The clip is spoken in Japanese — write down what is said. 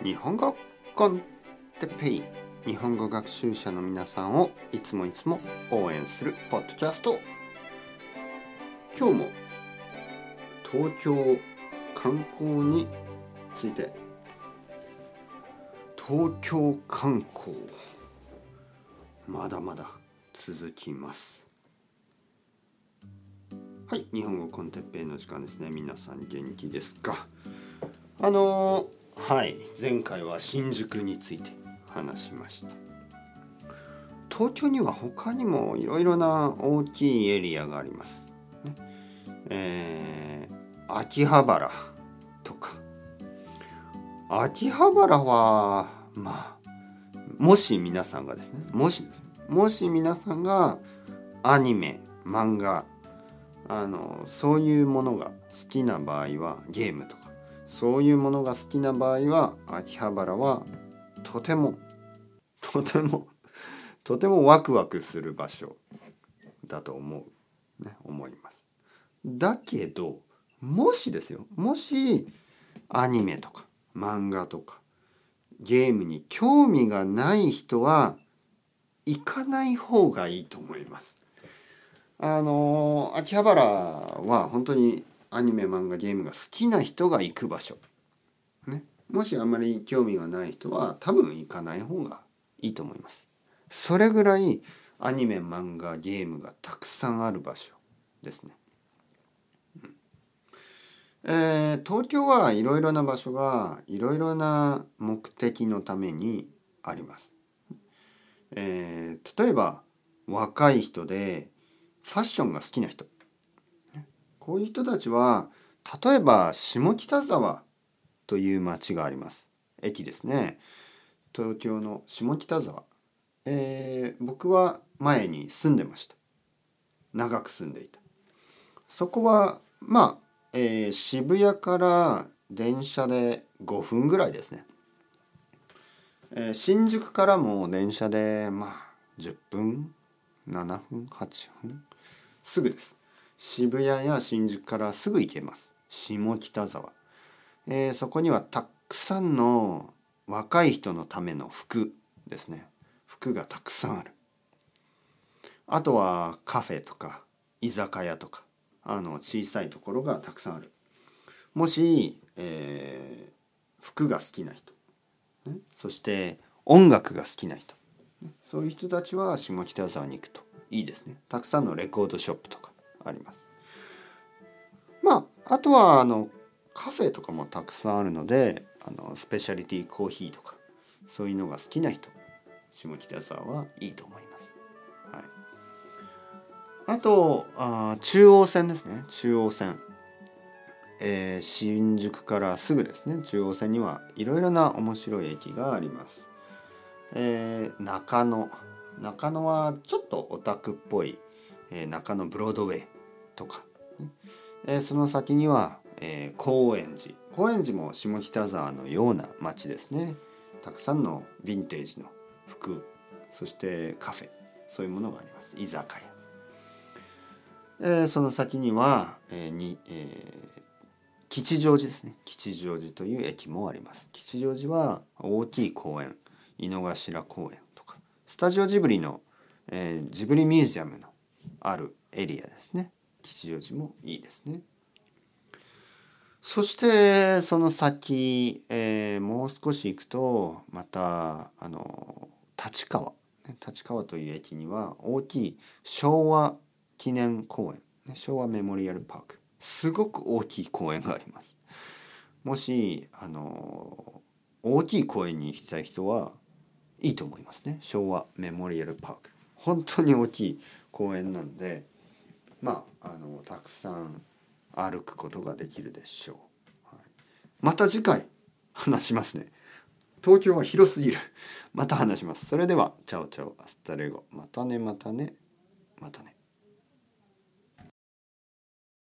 日本語コンテッペイ。日本語学習者の皆さんをいつもいつも応援するポッドキャスト。今日も東京観光について。東京観光。まだまだ続きます。はい日本語コンテッペイの時間ですね。皆さん元気ですか？あのー、はい。前回は新宿について話しました。東京には他にもいろいろな大きいエリアがあります、ね、えー、秋葉原とか。秋葉原はまあもし皆さんがですね。もしですね。もし皆さんがアニメ漫画あのそういうものが好きな場合はゲームとかそういうものが好きな場合は秋葉原はとてもとてもとてもワクワクする場所だと思う、ね、思います。だけどもしですよもしアニメとか漫画とかゲームに興味がない人は行かない方がいいと思います。あの秋葉原は本当にアニメ漫画ゲームが好きな人が行く場所。ね、もしあんまり興味がない人は多分行かない方がいいと思います。それぐらいアニメ漫画ゲームがたくさんある場所ですね。うんえー、東京はいろいろな場所がいろいろな目的のためにあります。えー、例えば若い人でファッションが好きな人こういう人たちは例えば下北沢という町があります。駅ですね。東京の下北沢、えー、僕は前に住んでました。長く住んでいた。そこはまあ、えー、渋谷から電車で5分ぐらいですね、えー、新宿からも電車でまあ10分7分8分すぐです。渋谷や新宿からすぐ行けます。下北沢、えー、そこにはたくさんの若い人のための服ですね。服がたくさんある。あとはカフェとか居酒屋とかあの小さいところがたくさんある。もし、えー、服が好きな人、そして音楽が好きな人そういう人たちは下北沢に行くといいですね。たくさんのレコードショップとかあります。まああとはあのカフェとかもたくさんあるのであのスペシャリティコーヒーとかそういうのが好きな人下北沢はいいと思います、はい、あとあ中央線ですね。中央線。えー、新宿からすぐですね。中央線にはいろいろな面白い駅があります、えー、中野。中野はちょっとオタクっぽい、えー、中野ブロードウェイ。とか、え、その先には、えー、高円寺。高円寺も下北沢のような街ですね。たくさんのヴィンテージの服そしてカフェそういうものがあります。居酒屋、えー、その先には、えーにえー、吉祥寺ですね。吉祥寺という駅もあります。吉祥寺は大きい公園。井の頭公園とか。スタジオジブリの、えー、ジブリミュージアムのあるエリアですね。吉祥寺もいいですね。そしてその先、えー、もう少し行くとまたあの立川。立川という駅には大きい昭和記念公園。昭和メモリアルパーク。すごく大きい公園があります。もしあの大きい公園に行きたい人はいいと思いますね。昭和メモリアルパーク。本当に大きい公園なんでまああのたくさん歩くことができるでしょう、はい、また次回話しますね。東京は広すぎる。また話します。それでは Ciao ciao hasta luego。またねまたねまたね。